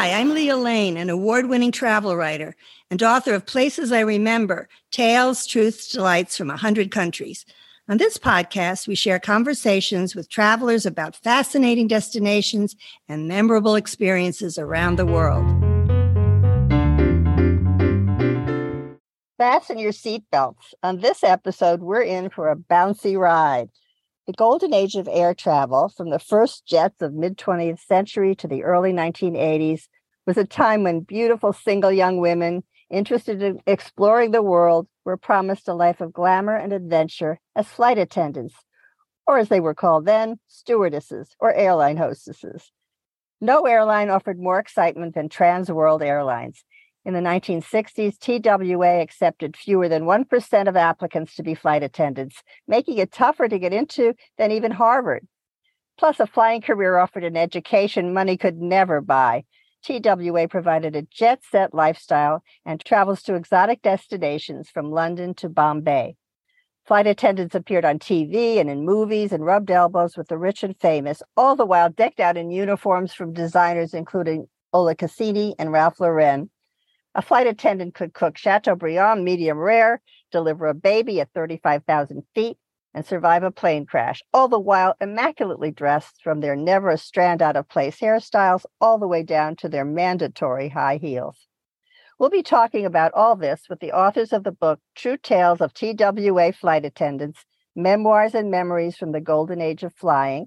Hi, I'm Lea Lane, an award winning travel writer and author of Places I Remember Tales, Truths, Delights from 100 Countries. On this podcast, we share conversations with travelers about fascinating destinations and memorable experiences around the world. Fasten your seatbelts. On this episode, we're in for a bouncy ride. The golden age of air travel, from the first jets of mid 20th century to the early 1980s, was a time when beautiful single young women interested in exploring the world were promised a life of glamour and adventure as flight attendants, or as they were called then, stewardesses or airline hostesses. No airline offered more excitement than Trans World Airlines. In the 1960s, TWA accepted fewer than 1% of applicants to be flight attendants, making it tougher to get into than even Harvard. Plus, a flying career offered an education money could never buy. TWA provided a jet set lifestyle and travels to exotic destinations from London to Bombay. Flight attendants appeared on TV and in movies and rubbed elbows with the rich and famous, all the while decked out in uniforms from designers including Oleg Cassini and Ralph Lauren. A flight attendant could cook Chateaubriand medium rare, deliver a baby at 35,000 feet, and survive a plane crash, all the while immaculately dressed from their never a strand out of place hairstyles all the way down to their mandatory high heels. We'll be talking about all this with the authors of the book True Tales of TWA Flight Attendants Memoirs and Memories from the Golden Age of Flying,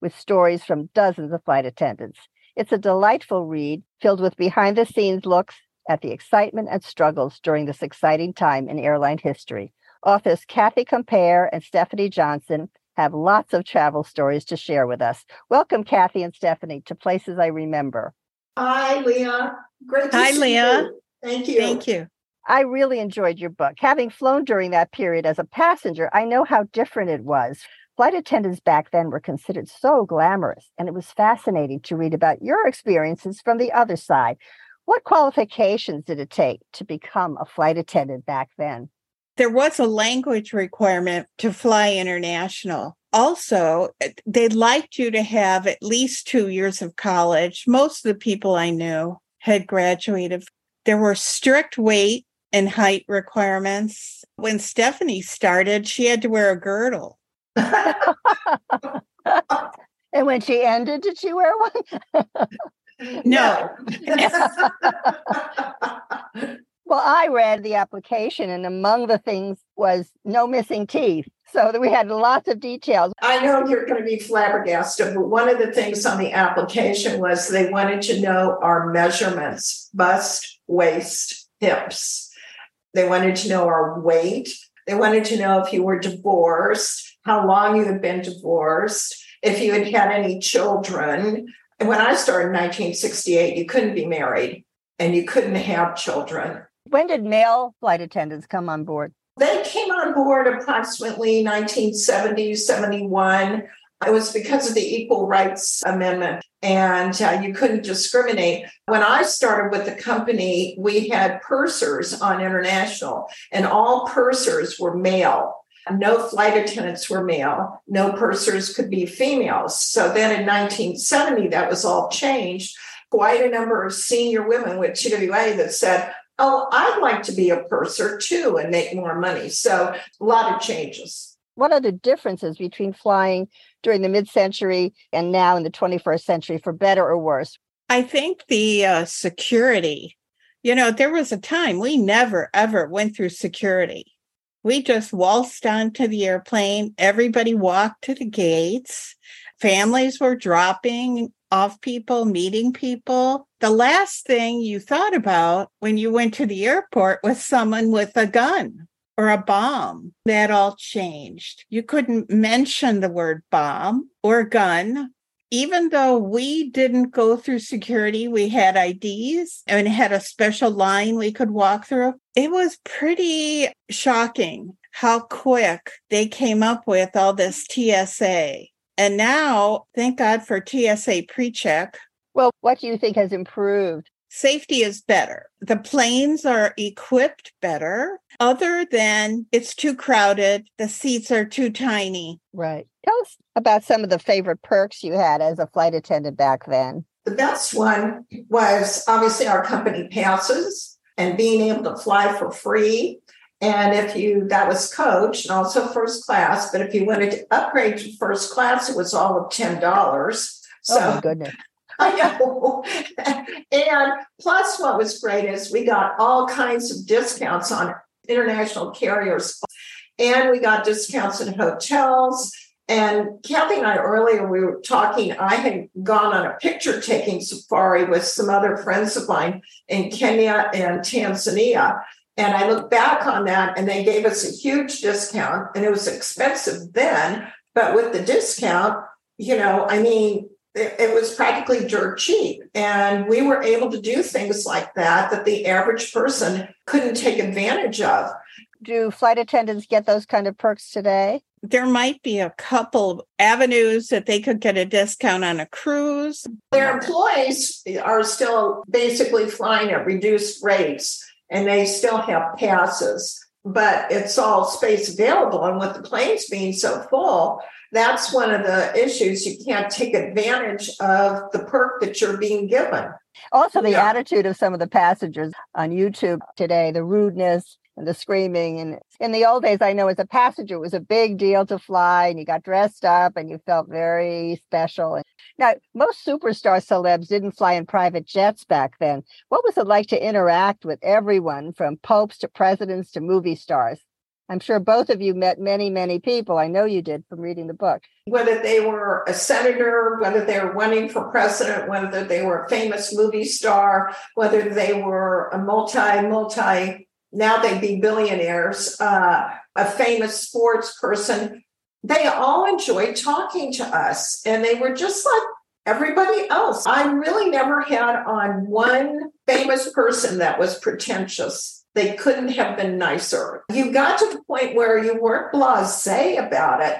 with stories from dozens of flight attendants. It's a delightful read filled with behind the scenes looks at the excitement and struggles during this exciting time in airline history. Authors Kathy Compare and Stephanie Johnson have lots of travel stories to share with us. Welcome, Kathy and Stephanie, to Places I Remember. Hi, Lea. Great to Hi, see Lea. you. Thank you. Thank you. I really enjoyed your book. Having flown during that period as a passenger, I know how different it was. Flight attendants back then were considered so glamorous, and it was fascinating to read about your experiences from the other side. What qualifications did it take to become a flight attendant back then? There was a language requirement to fly international. Also, they liked you to have at least two years of college. Most of the people I knew had graduated. There were strict weight and height requirements. When Stephanie started, she had to wear a girdle. and when she ended, did she wear one? No. well, I read the application, and among the things was no missing teeth. So that we had lots of details. I know you're going to be flabbergasted, but one of the things on the application was they wanted to know our measurements bust, waist, hips. They wanted to know our weight. They wanted to know if you were divorced, how long you had been divorced, if you had had any children. And when I started in 1968, you couldn't be married and you couldn't have children. When did male flight attendants come on board? They came on board approximately 1970, 71. It was because of the Equal Rights Amendment, and uh, you couldn't discriminate. When I started with the company, we had pursers on international, and all pursers were male. No flight attendants were male. No pursers could be females. So then in 1970, that was all changed. Quite a number of senior women with TWA that said, Oh, I'd like to be a purser too and make more money. So a lot of changes. What are the differences between flying during the mid century and now in the 21st century, for better or worse? I think the uh, security, you know, there was a time we never ever went through security. We just waltzed onto the airplane. Everybody walked to the gates. Families were dropping off people, meeting people. The last thing you thought about when you went to the airport was someone with a gun or a bomb. That all changed. You couldn't mention the word bomb or gun. Even though we didn't go through security, we had IDs and had a special line we could walk through. It was pretty shocking how quick they came up with all this TSA. And now, thank God for TSA pre check. Well, what do you think has improved? Safety is better. The planes are equipped better, other than it's too crowded, the seats are too tiny. Right. Tell us about some of the favorite perks you had as a flight attendant back then. The best one was obviously our company passes and being able to fly for free. And if you, that was coach and also first class, but if you wanted to upgrade to first class, it was all of $10. So, oh my goodness. I know. and plus, what was great is we got all kinds of discounts on international carriers, and we got discounts in hotels. And Kathy and I earlier we were talking. I had gone on a picture taking safari with some other friends of mine in Kenya and Tanzania. And I look back on that, and they gave us a huge discount, and it was expensive then. But with the discount, you know, I mean, it, it was practically dirt cheap. And we were able to do things like that that the average person couldn't take advantage of. Do flight attendants get those kind of perks today? There might be a couple avenues that they could get a discount on a cruise. Their employees are still basically flying at reduced rates and they still have passes, but it's all space available. And with the planes being so full, that's one of the issues. You can't take advantage of the perk that you're being given. Also, the yeah. attitude of some of the passengers on YouTube today, the rudeness and the screaming. And in the old days, I know as a passenger, it was a big deal to fly and you got dressed up and you felt very special. Now, most superstar celebs didn't fly in private jets back then. What was it like to interact with everyone from popes to presidents to movie stars? I'm sure both of you met many, many people. I know you did from reading the book. Whether they were a senator, whether they were running for president, whether they were a famous movie star, whether they were a multi, multi, now they'd be billionaires, uh, a famous sports person, they all enjoyed talking to us. And they were just like everybody else. I really never had on one famous person that was pretentious they couldn't have been nicer. You got to the point where you weren't blase about it,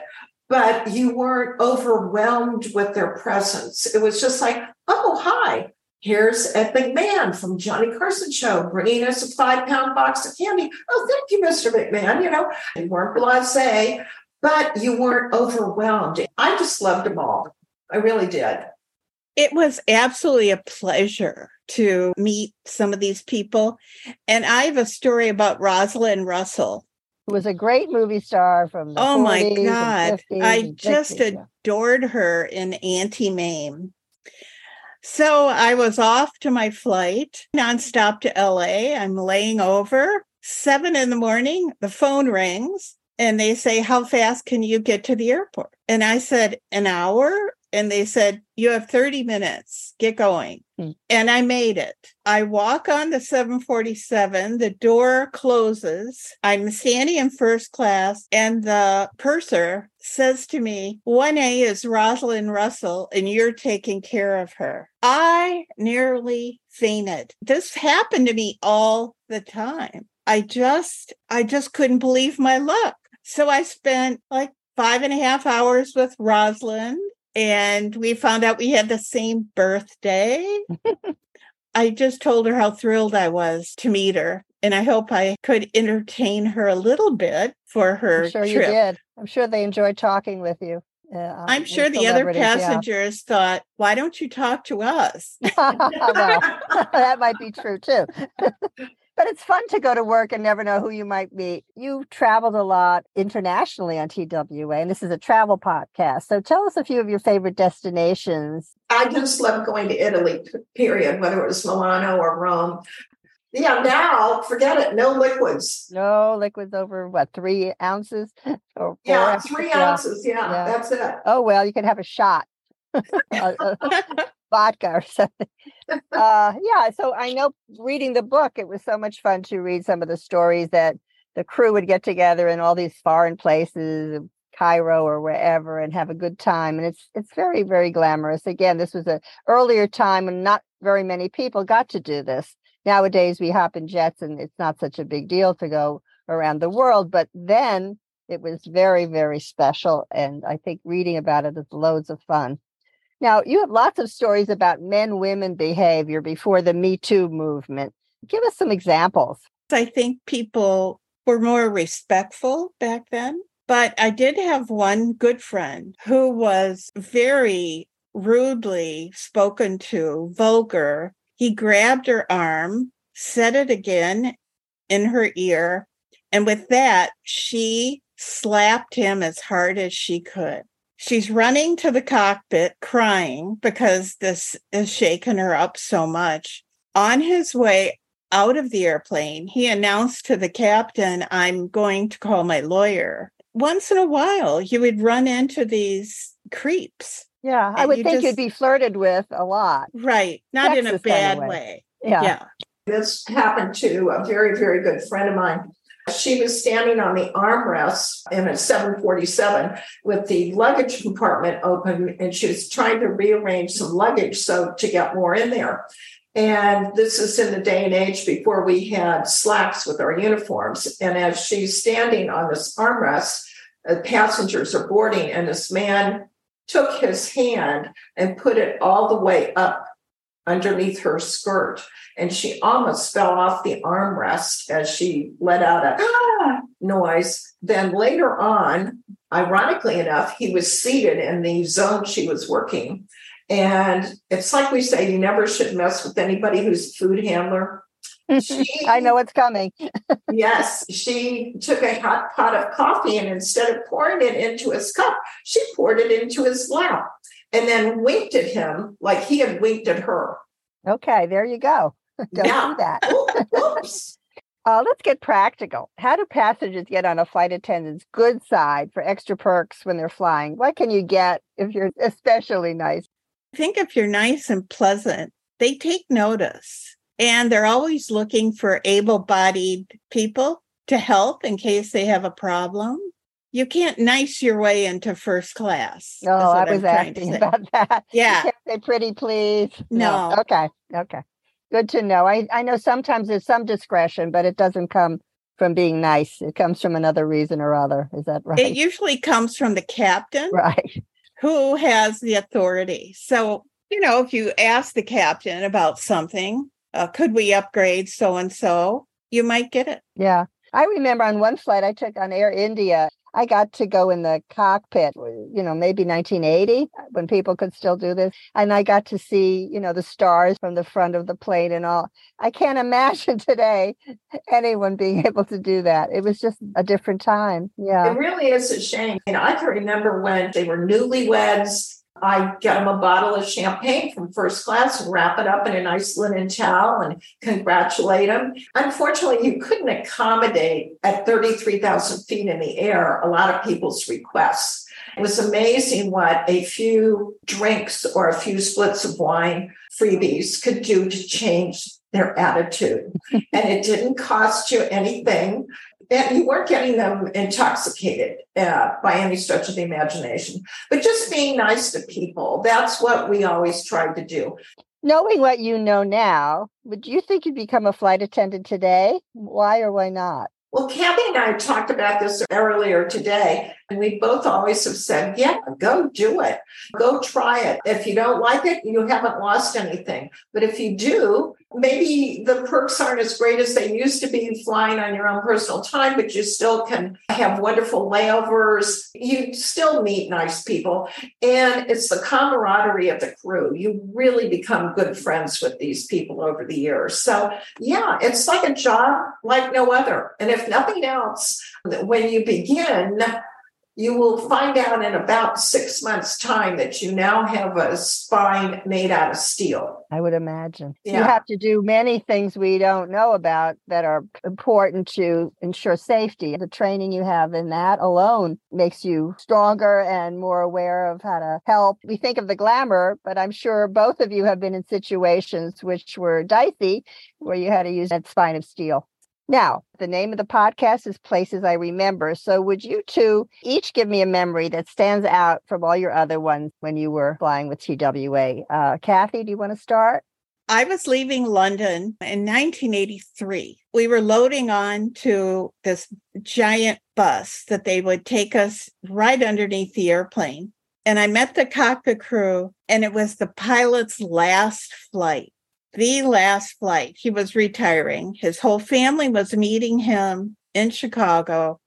but you weren't overwhelmed with their presence. It was just like, oh, hi, here's Ed McMahon from Johnny Carson Show bringing us a five pound box of candy. Oh, thank you, Mr. McMahon. You know, you weren't blase, but you weren't overwhelmed. I just loved them all. I really did. It was absolutely a pleasure to meet some of these people. And I have a story about Rosalind Russell. Who was a great movie star from Oh my God. I just adored her in Auntie Mame. So I was off to my flight, nonstop to LA. I'm laying over. Seven in the morning, the phone rings and they say, How fast can you get to the airport? And I said, An hour and they said, You have 30 minutes, get going. Hmm. And I made it. I walk on the 747, the door closes. I'm standing in first class, and the purser says to me, 1A is Rosalind Russell, and you're taking care of her. I nearly fainted. This happened to me all the time. I just, I just couldn't believe my luck. So I spent like five and a half hours with Rosalind and we found out we had the same birthday. I just told her how thrilled I was to meet her. And I hope I could entertain her a little bit for her. I'm sure trip. you did. I'm sure they enjoyed talking with you. Uh, I'm sure the other passengers yeah. thought, why don't you talk to us? well, that might be true too but it's fun to go to work and never know who you might meet. You've traveled a lot internationally on TWA, and this is a travel podcast. So tell us a few of your favorite destinations. I just love going to Italy, period, whether it was Milano or Rome. Yeah, now forget it. No liquids. No liquids over what three ounces? Or yeah, three ounces. Yeah, yeah, that's it. Oh well, you can have a shot. Uh, uh. vodka or something. Uh, yeah, so I know reading the book, it was so much fun to read some of the stories that the crew would get together in all these foreign places, Cairo or wherever, and have a good time. And it's it's very very glamorous. Again, this was a earlier time when not very many people got to do this. Nowadays, we hop in jets, and it's not such a big deal to go around the world. But then it was very very special, and I think reading about it is loads of fun. Now, you have lots of stories about men women behavior before the Me Too movement. Give us some examples. I think people were more respectful back then. But I did have one good friend who was very rudely spoken to, vulgar, he grabbed her arm, said it again in her ear, and with that, she slapped him as hard as she could. She's running to the cockpit crying because this has shaken her up so much. On his way out of the airplane, he announced to the captain, I'm going to call my lawyer. Once in a while, you would run into these creeps. Yeah, I would you think just- you'd be flirted with a lot. Right. Not in a bad anyway. way. Yeah. Yeah. This happened to a very, very good friend of mine. She was standing on the armrest in a 747 with the luggage compartment open, and she was trying to rearrange some luggage so to get more in there. And this is in the day and age before we had slacks with our uniforms. And as she's standing on this armrest, uh, passengers are boarding, and this man took his hand and put it all the way up underneath her skirt and she almost fell off the armrest as she let out a ah noise. Then later on, ironically enough, he was seated in the zone she was working. And it's like we say, you never should mess with anybody who's a food handler. She, I know what's coming. Yes, she took a hot pot of coffee and instead of pouring it into his cup, she poured it into his lap and then winked at him like he had winked at her. Okay, there you go. Don't Yeah. do that. Oop- Oops. Uh, let's get practical. How do passengers get on a flight attendant's good side for extra perks when they're flying? What can you get if you're especially nice? I think if you're nice and pleasant, they take notice and they're always looking for able bodied people to help in case they have a problem. You can't nice your way into first class. No, Oh, I was asking about that. You Yeah. can't say pretty, please. No. Okay. Okay. Good to know. I, I know sometimes there's some discretion, but it doesn't come from being nice. It comes from another reason or other. Is that right? It usually comes from the captain right. who has the authority. So, you know, if you ask the captain about something, uh, could we upgrade so and so? You might get it. Yeah. I remember on one flight I took on Air India, I got to go in the cockpit, you know, maybe 1980 uh, when people could still do this. And I got to see, you know, the stars from the front of the plane and all. I can't imagine today anyone being able to do that. It was just a different time. Yeah. It really is a shame. And I can remember when they were newlyweds. I get them a bottle of champagne from first class and wrap it up in a nice linen towel and congratulate them. Unfortunately, you couldn't accommodate at 33,000 feet in the air a lot of people's requests. It was amazing what a few drinks or a few splits of wine freebies could do to change their attitude. and it didn't cost you anything and you weren't getting them intoxicated uh, by any stretch of the imagination, but just being nice to people. That's what we always tried to do. Knowing what you know now, would you think you'd become a flight attendant today? Why or why not? Well, Kathy and I talked about this earlier today, and we both always have said, yeah, go do it. Go try it. If you don't like it, you haven't lost anything. But if you do, maybe the perks aren't as great as they used to be flying on your own personal time, but you still can have wonderful layovers. You still meet nice people. And it's the camaraderie of the crew. You really become good friends with these people over the years. So, yeah, it's like a job like no other. And if nothing else, when you begin, you will find out in about six months' time that you now have a spine made out of steel. I would imagine. You have to do many things we don't know about that are important to ensure safety. The training you have in that alone makes you stronger and more aware of how to help. We think of the glamour, but I'm sure both of you have been in situations which were dicey where you had to use that spine of steel. Now, the name of the podcast is Places I Remember. So, would you two each give me a memory that stands out from all your other ones when you were flying with TWA? Uh, Kathy, do you want to start? I was leaving London in 1983. We were loading on to this giant bus that they would take us right underneath the airplane. And I met the cockpit crew, and it was the pilot's last flight, the last flight. He was retiring. His whole family was meeting him in Chicago.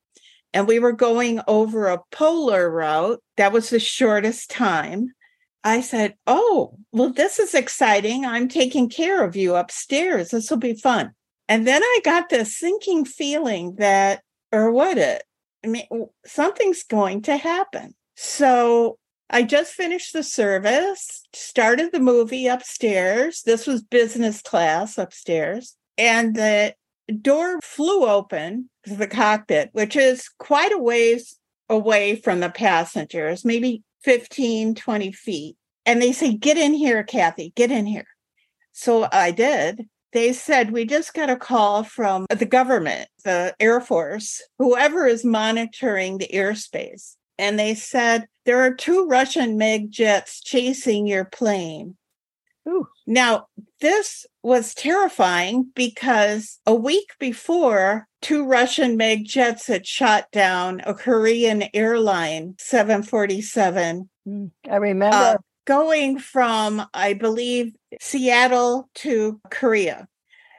And we were going over a polar route. That was the shortest time. I said, Oh, well, this is exciting. I'm taking care of you upstairs. This will be fun. And then I got this sinking feeling that, or what it, I mean, something's going to happen. So I just finished the service, started the movie upstairs. This was business class upstairs. And the door flew open to the cockpit, which is quite a ways away from the passengers, maybe 15, 20 feet. And they say, Get in here, Kathy, get in here. So I did. They said, We just got a call from the government, the Air Force, whoever is monitoring the airspace. And they said, There are two Russian MiG jets chasing your plane. Ooh. Now, this was terrifying because a week before, two Russian MiG jets had shot down a Korean airline 747. Mm, I remember. Uh, going from, I believe, Seattle to Korea.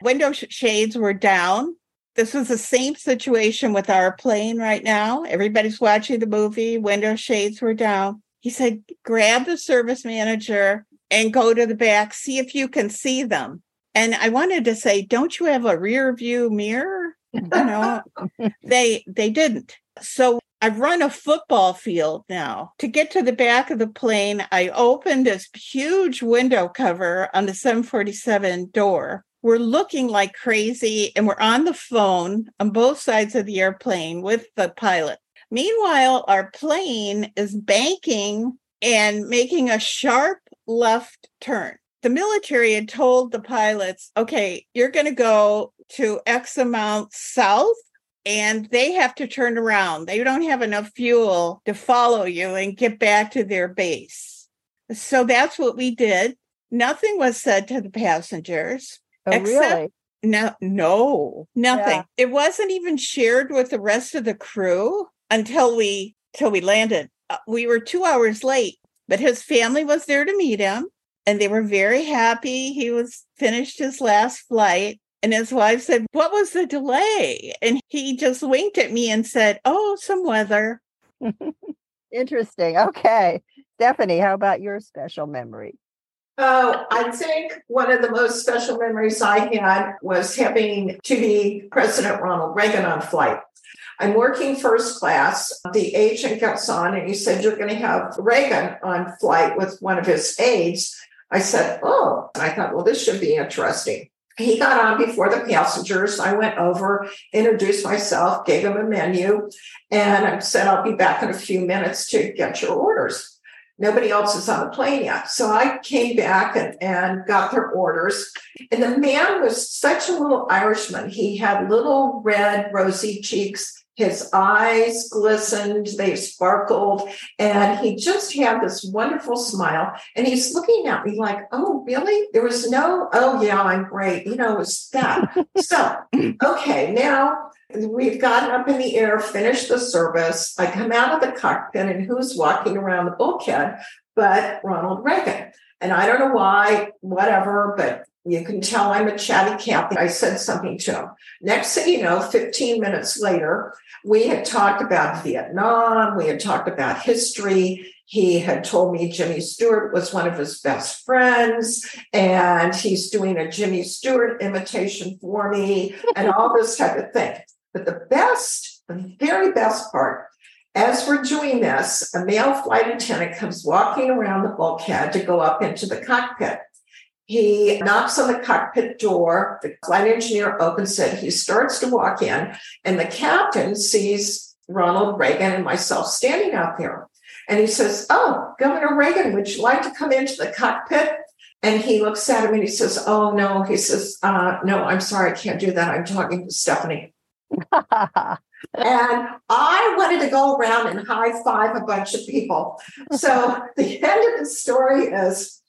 Window shades were down. This was the same situation with our plane right now. Everybody's watching the movie, window shades were down. He said, grab the service manager and go to the back, see if you can see them. And I wanted to say, don't you have a rear view mirror? You know, they they didn't. So I've run a football field now. To get to the back of the plane, I opened this huge window cover on the 747 door. We're looking like crazy and we're on the phone on both sides of the airplane with the pilot. Meanwhile, our plane is banking and making a sharp left turn. The military had told the pilots, okay, you're going to go to X amount south and they have to turn around. They don't have enough fuel to follow you and get back to their base. So that's what we did. Nothing was said to the passengers. Oh, except, really? No, no, nothing. Yeah. It wasn't even shared with the rest of the crew until we till we landed. Uh, we were two hours late, but his family was there to meet him, and they were very happy. He was finished his last flight, and his wife said, What was the delay? And he just winked at me and said, Oh, some weather. Interesting. Okay. Stephanie, how about your special memory? Oh, I think one of the most special memories I had was having to be President Ronald Reagan on flight. I'm working first class. The agent gets on and he said, You're going to have Reagan on flight with one of his aides. I said, Oh, I thought, well, this should be interesting he got on before the passengers. I went over, introduced myself, gave him a menu, and I said, I'll be back in a few minutes to get your orders. Nobody else is on the plane yet. So I came back and, and got their orders. And the man was such a little Irishman. He had little red, rosy cheeks his eyes glistened, they sparkled, and he just had this wonderful smile. And he's looking at me like, Oh, really? There was no, oh, yeah, I'm great. You know, it's that. so, okay, now we've gotten up in the air, finished the service. I come out of the cockpit, and who's walking around the bulkhead but Ronald Reagan? And I don't know why, whatever, but you can tell I'm a chatty Kathy. I said something to him. Next thing you know, 15 minutes later, we had talked about Vietnam. We had talked about history. He had told me Jimmy Stewart was one of his best friends, and he's doing a Jimmy Stewart imitation for me, and all this type of thing. But the best, the very best part, as we're doing this, a male flight attendant comes walking around the bulkhead to go up into the cockpit. He knocks on the cockpit door. The flight engineer opens it. He starts to walk in, and the captain sees Ronald Reagan and myself standing out there. And he says, Oh, Governor Reagan, would you like to come into the cockpit? And he looks at him and he says, Oh, no. He says, uh, No, I'm sorry. I can't do that. I'm talking to Stephanie. and I wanted to go around and high five a bunch of people. So the end of the story is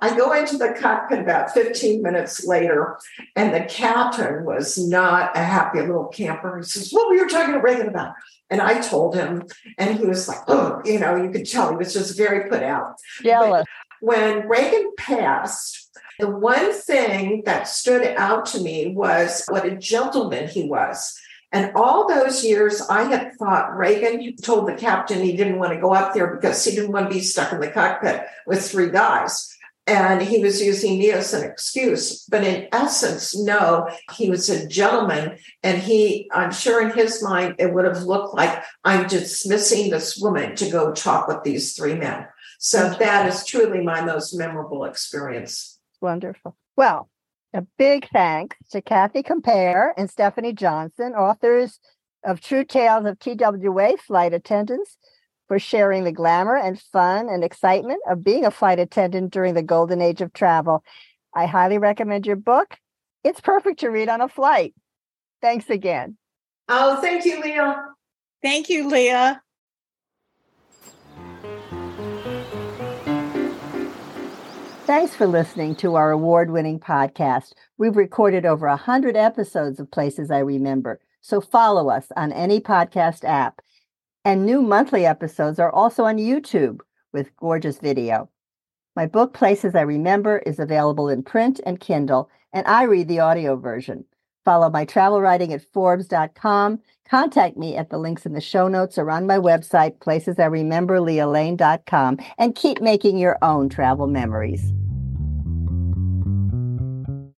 I go into the cockpit about 15 minutes later, and the captain was not a happy little camper. He says, What were you talking to Reagan about? And I told him, and he was like, Oh, you know, you could tell he was just very put out. Jealous. But when Reagan passed, the one thing that stood out to me was what a gentleman he was. And all those years, I had thought Reagan told the captain he didn't want to go up there because he didn't want to be stuck in the cockpit with three guys. And he was using me as an excuse. But in essence, no, he was a gentleman. And he, I'm sure in his mind, it would have looked like I'm dismissing this woman to go talk with these three men. So that is truly my most memorable experience. Wonderful. Well, a big thanks to Kathy Compare and Stephanie Johnson, authors of True Tales of TWA Flight Attendants, for sharing the glamour and fun and excitement of being a flight attendant during the golden age of travel. I highly recommend your book. It's perfect to read on a flight. Thanks again. Oh, thank you, Lea. Thank you, Lea. Thanks for listening to our award winning podcast. We've recorded over 100 episodes of Places I Remember, so follow us on any podcast app. And new monthly episodes are also on YouTube with gorgeous video. My book, Places I Remember, is available in print and Kindle, and I read the audio version. Follow my travel writing at Forbes.com. Contact me at the links in the show notes or on my website, places I placesiremember, and keep making your own travel memories.